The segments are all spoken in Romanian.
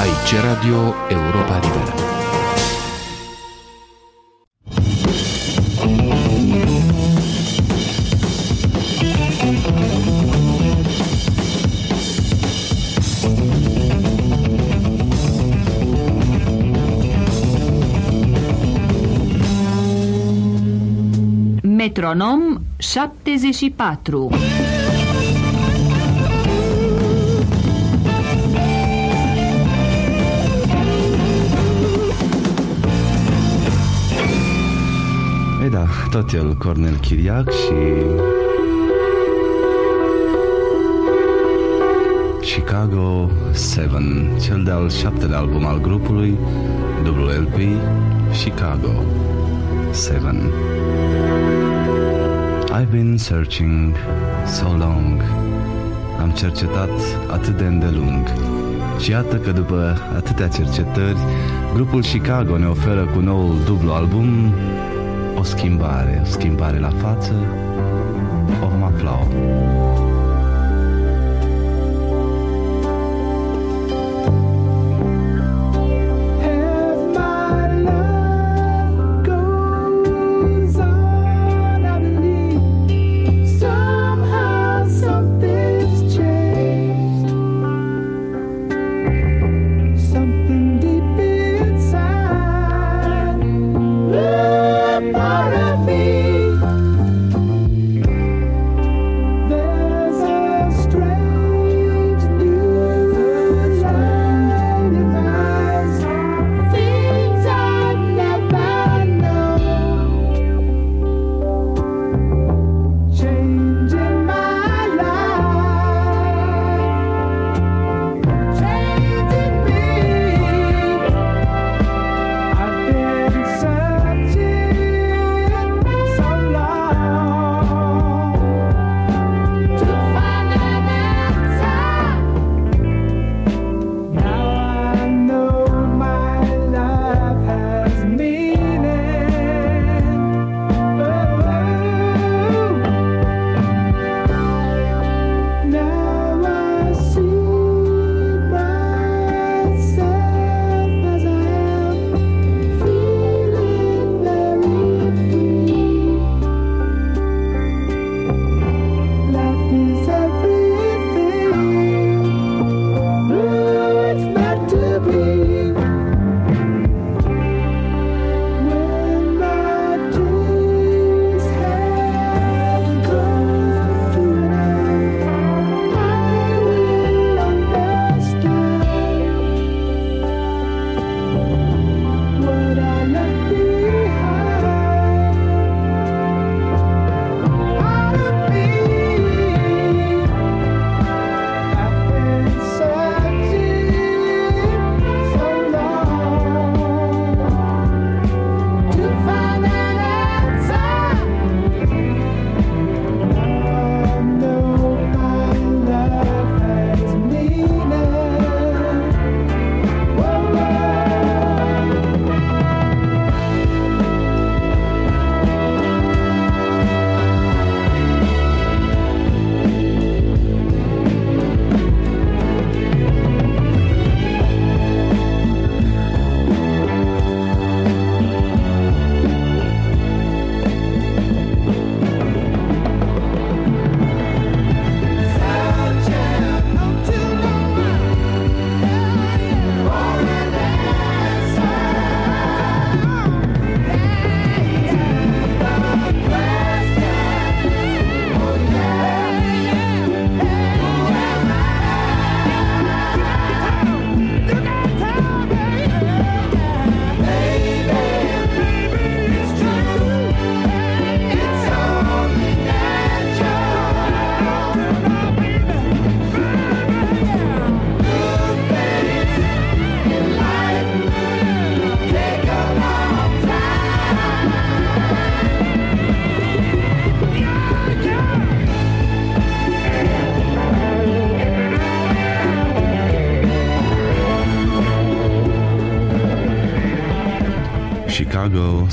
Aici Radio Europa Liberă. Metronom 74 tot el, Cornel Chiriac și... Chicago 7, cel de-al șaptele album al grupului, WLP Chicago 7. I've been searching so long. Am cercetat atât de îndelung. Și iată că după atâtea cercetări, grupul Chicago ne oferă cu noul dublu album o schimbare, o schimbare la față, o vom afla-o. Chicago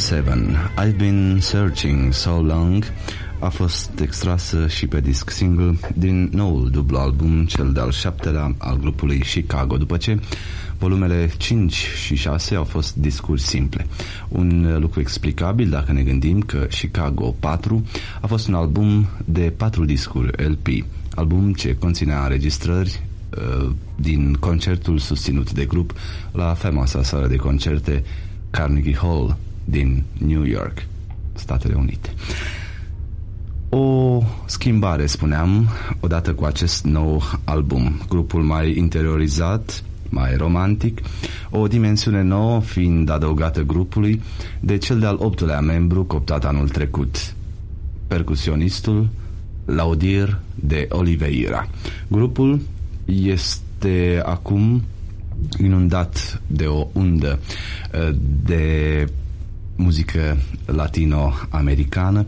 7. I've been searching so long. a fost extrasă și pe disc single din noul dublu album, cel de-al șaptelea al grupului Chicago, după ce volumele 5 și 6 au fost discuri simple. Un lucru explicabil dacă ne gândim că Chicago 4 a fost un album de patru discuri LP, album ce conținea înregistrări uh, din concertul susținut de grup la faimoasa sală de concerte Carnegie Hall din New York, Statele Unite. O schimbare, spuneam, odată cu acest nou album. Grupul mai interiorizat, mai romantic, o dimensiune nouă fiind adăugată grupului de cel de-al optulea membru coptat anul trecut, percusionistul Laudir de Oliveira. Grupul este acum inundat de o undă eh, de muzică latino-americană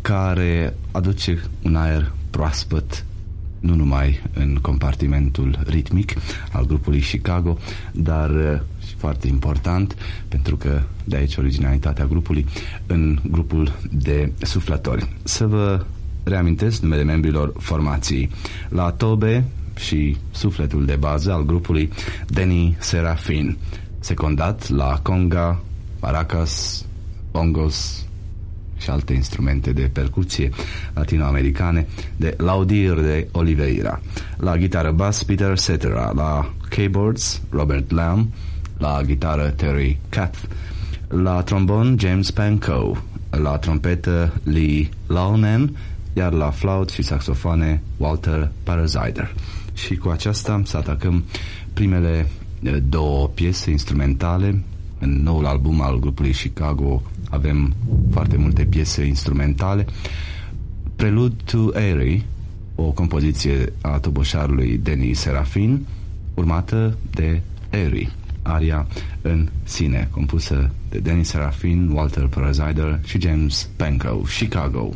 care aduce un aer proaspăt nu numai în compartimentul ritmic al grupului Chicago, dar uh, și foarte important, pentru că de aici originalitatea grupului, în grupul de suflători. Să vă reamintesc numele membrilor formației. La Tobe și sufletul de bază al grupului Denny Serafin, secundat la conga, maracas, bongos, și alte instrumente de percuție latinoamericane de Laudir de Oliveira. La gitară bass Peter Cetera, la keyboards Robert Lamb, la gitară Terry Kath, la trombon James Pankow, la trompetă Lee Launen, iar la flaut și saxofoane Walter Parazider. Și cu aceasta să atacăm primele eh, două piese instrumentale în noul album al grupului Chicago avem foarte multe piese instrumentale. Prelude to Airy, o compoziție a toboșarului Denis Serafin, urmată de Airy, aria în sine, compusă de Denis Serafin, Walter Parazider și James Pankow, Chicago.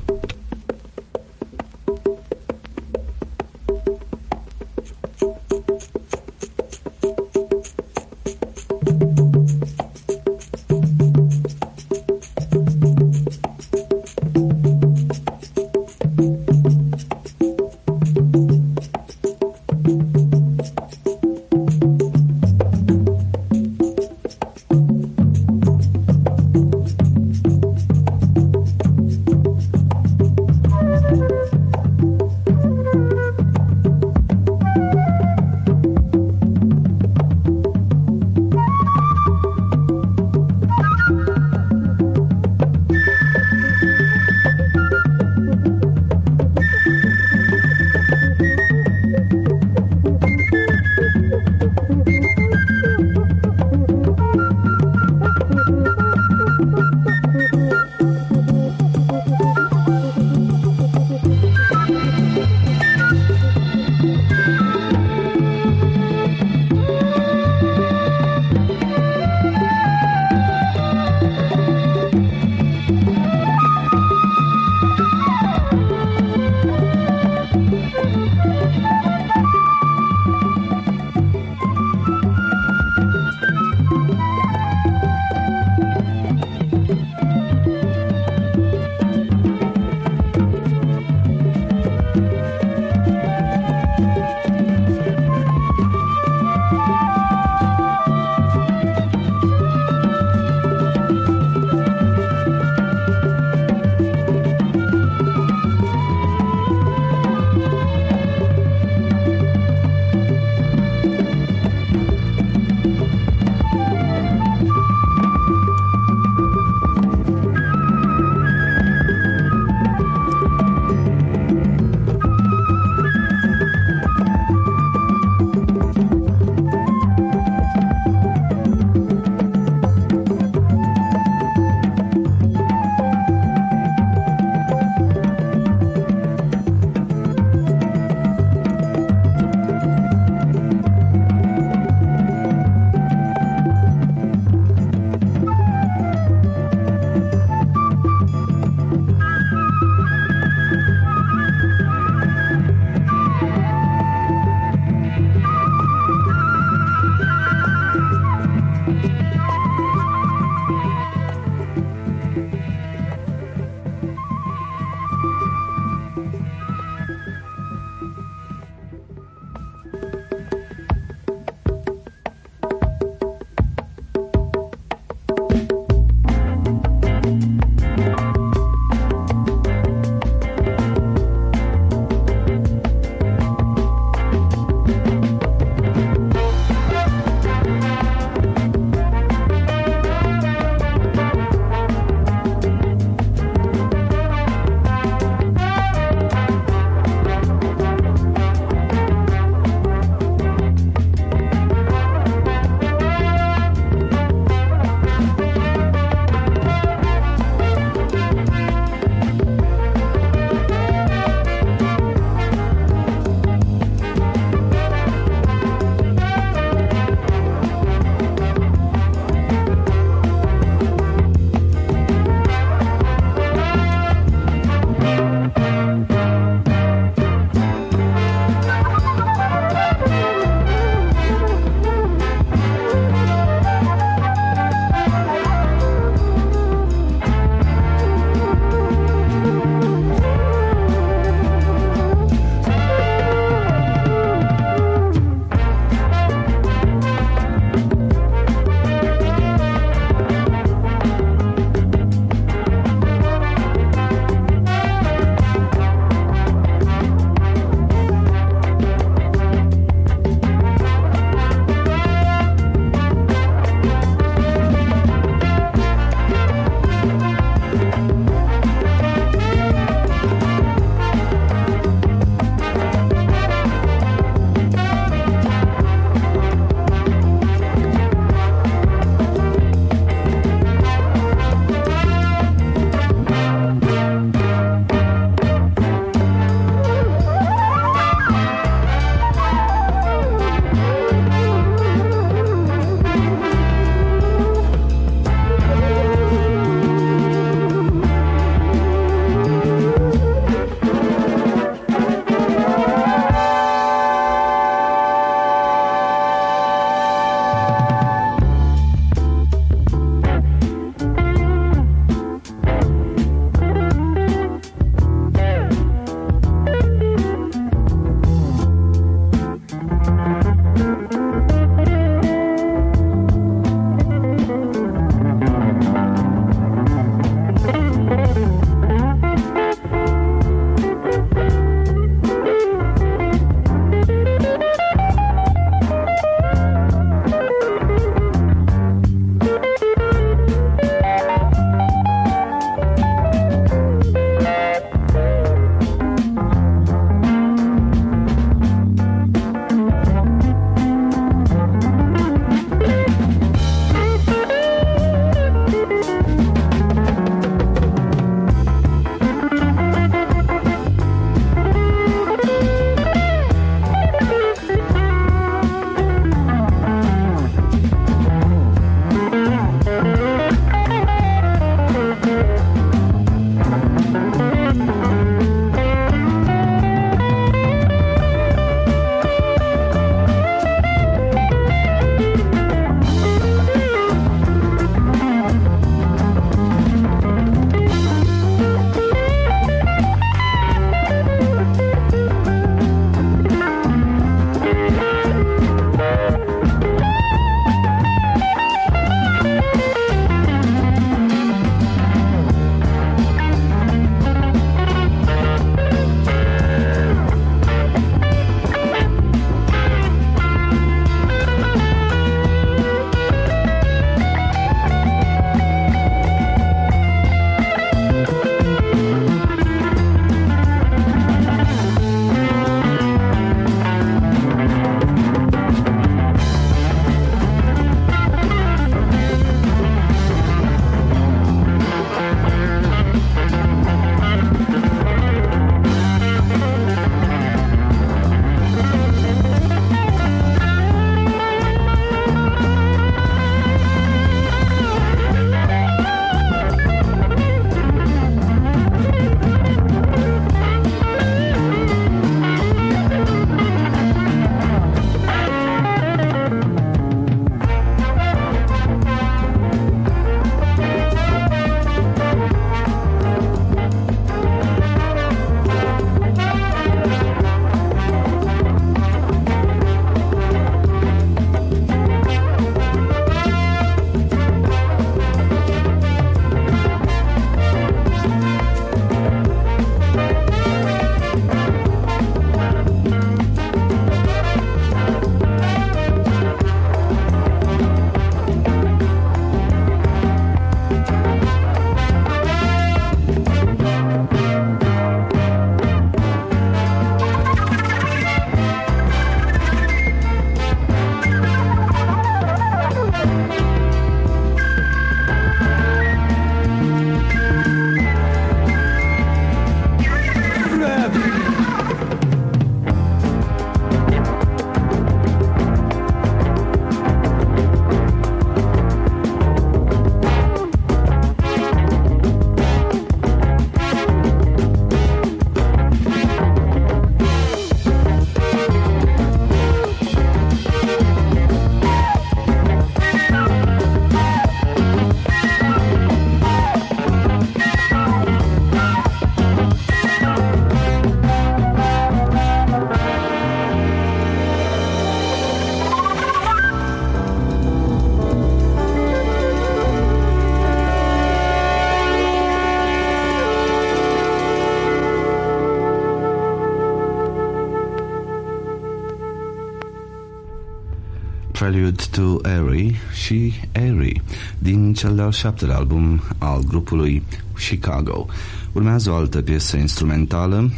Din cel de-al șaptelea album al grupului Chicago. Urmează o altă piesă instrumentală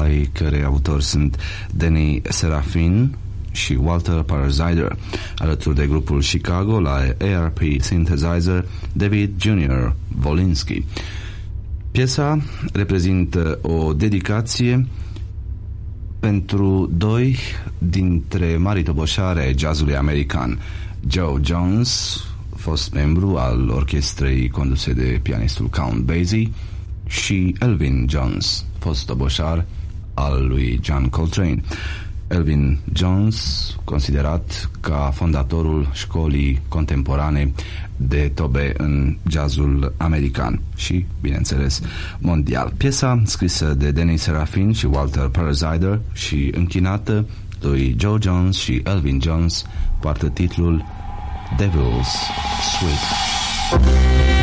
ai cărei autori sunt Danny Serafin și Walter Parasider, alături de grupul Chicago la ARP Synthesizer David Jr. Volinsky. Piesa reprezintă o dedicație pentru doi dintre mari toboșare ai jazzului american, Joe Jones, fost membru al orchestrei conduse de pianistul Count Basie, și Elvin Jones, fost toboșar al lui John Coltrane. Elvin Jones, considerat ca fondatorul școlii contemporane de tobe în jazzul american și, bineînțeles, mondial. Piesa scrisă de Dennis Serafin și Walter Parasider și închinată lui Joe Jones și Elvin Jones poartă titlul Devil's Sweet.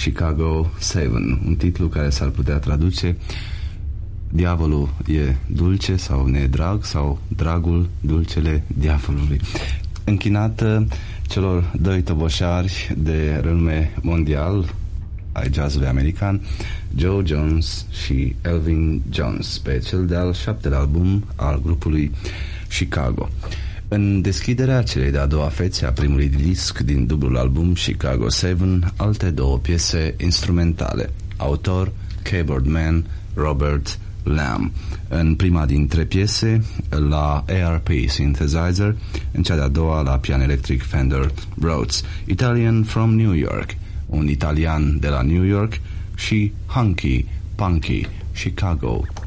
Chicago 7, un titlu care s-ar putea traduce Diavolul e dulce sau nedrag sau dragul dulcele diavolului. Închinată celor doi toboșari de renume mondial ai jazzului american, Joe Jones și Elvin Jones, pe cel de-al șaptelea album al grupului Chicago. În deschiderea celei de-a doua fețe a primului disc din dublul album Chicago 7, alte două piese instrumentale. Autor Keyboard Man Robert Lamb. În prima dintre piese, la ARP Synthesizer, în cea de-a doua la pian electric Fender Rhodes. Italian from New York, un italian de la New York și Hunky, Punky, Chicago. Și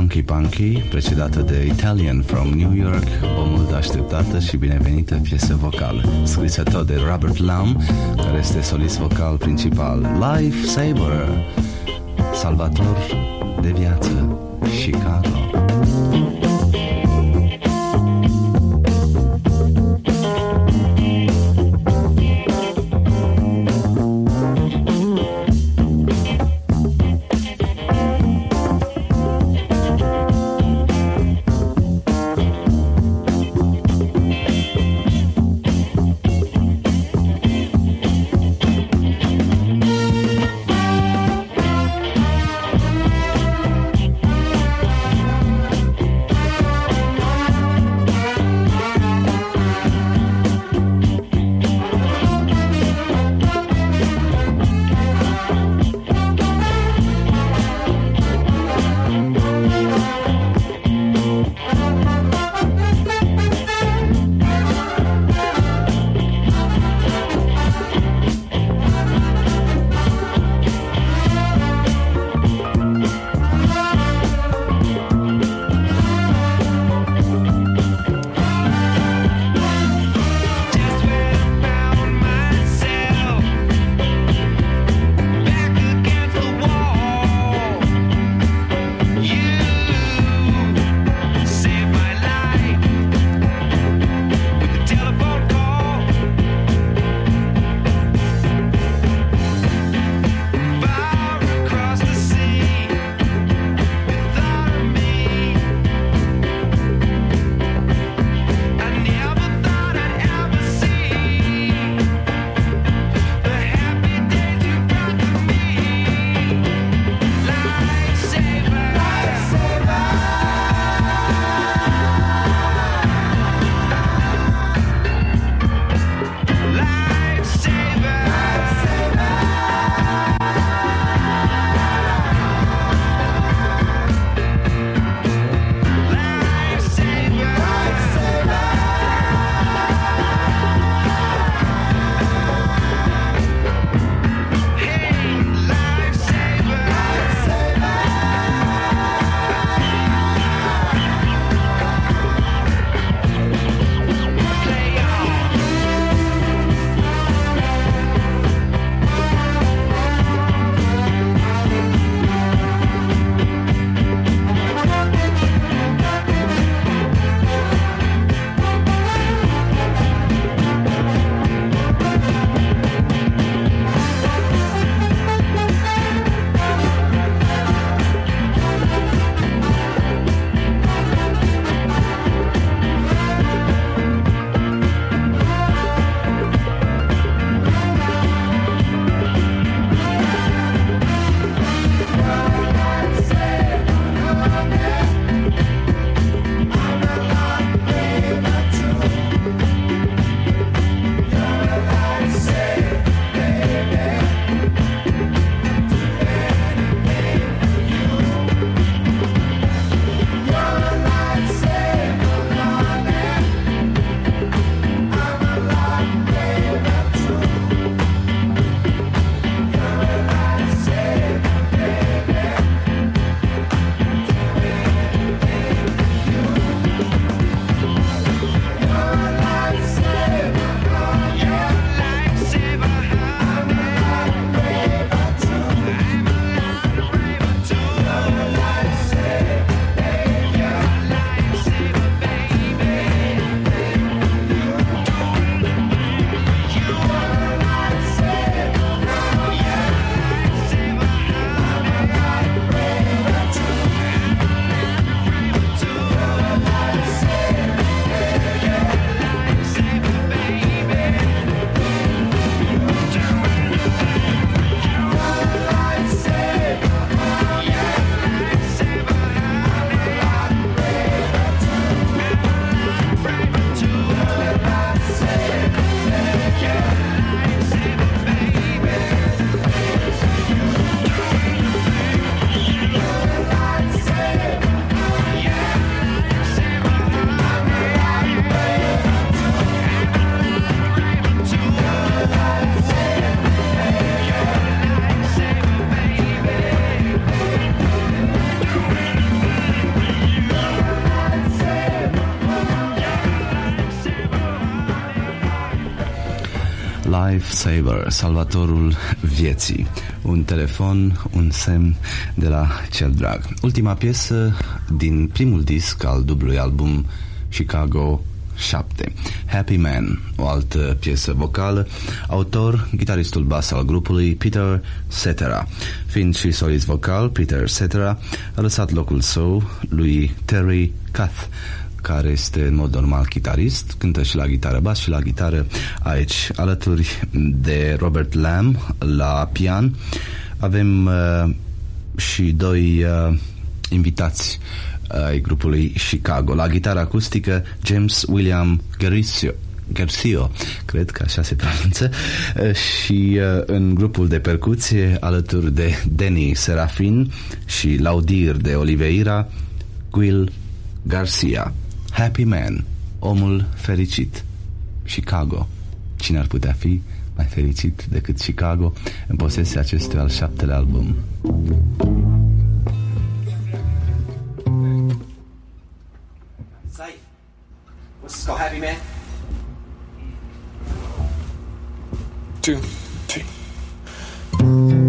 Hunky Punky, precedată de Italian from New York, o mult așteptată și binevenită piesă vocală, scrisă tot de Robert Lamb, care este solist vocal principal, Life Saver, salvator de viață, Chicago. Lifesaver, salvatorul vieții. Un telefon, un semn de la cel drag. Ultima piesă din primul disc al dublului album Chicago 7. Happy Man, o altă piesă vocală, autor, gitaristul bas al grupului Peter Cetera. Fiind și solist vocal, Peter Cetera a lăsat locul său lui Terry Kath, care este în mod normal chitarist, cântă și la gitară bas și la gitară aici, alături de Robert Lamb la pian. Avem uh, și doi uh, invitați ai grupului Chicago. La gitară acustică James William Garcia, Garcia, cred că așa se pronunță, uh, și uh, în grupul de percuție alături de Danny Serafin și Laudir de Oliveira, Will Garcia. Happy Man, omul fericit, Chicago. Cine ar putea fi mai fericit decât Chicago în posesia acestui al șaptele album? Say, what's this called, Happy Man? two, three.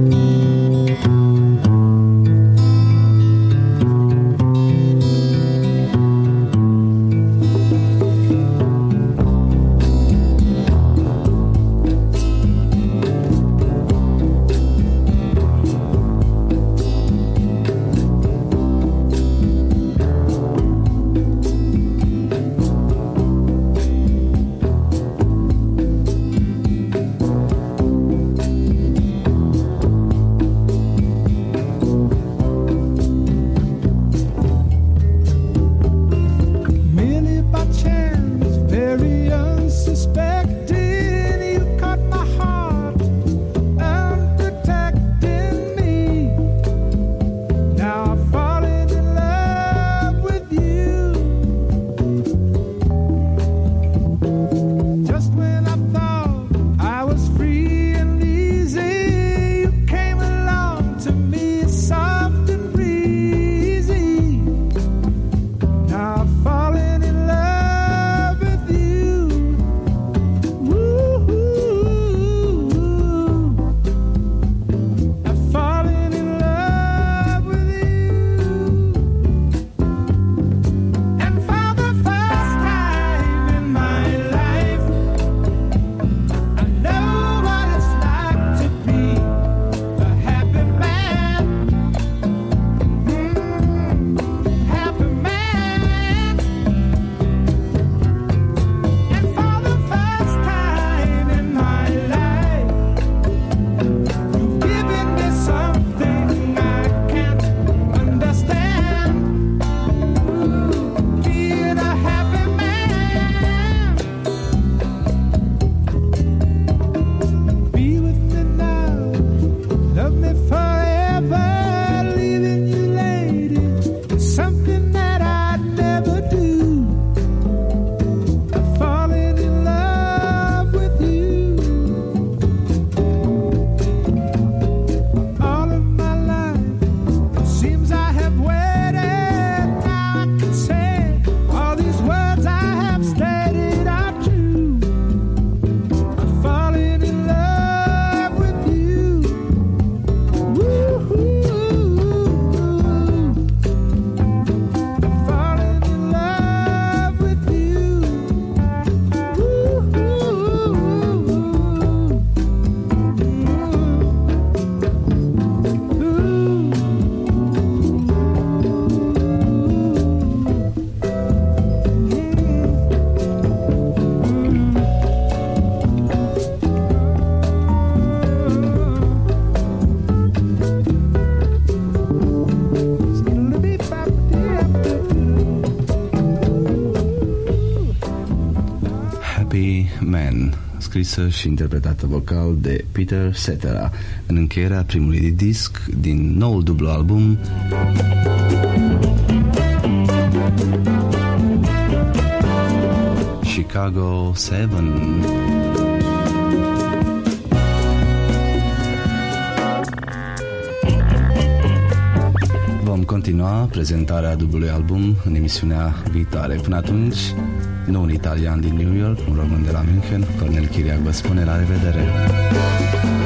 Man, scrisă și interpretată vocal de Peter Cetera, în încheierea primului disc din noul dublu album Chicago 7. Vom Vom continua prezentarea dublului album în emisiunea viitoare. Până atunci, nu un italian din New York, un român de la München, Cornel Chiriac vă spune la revedere!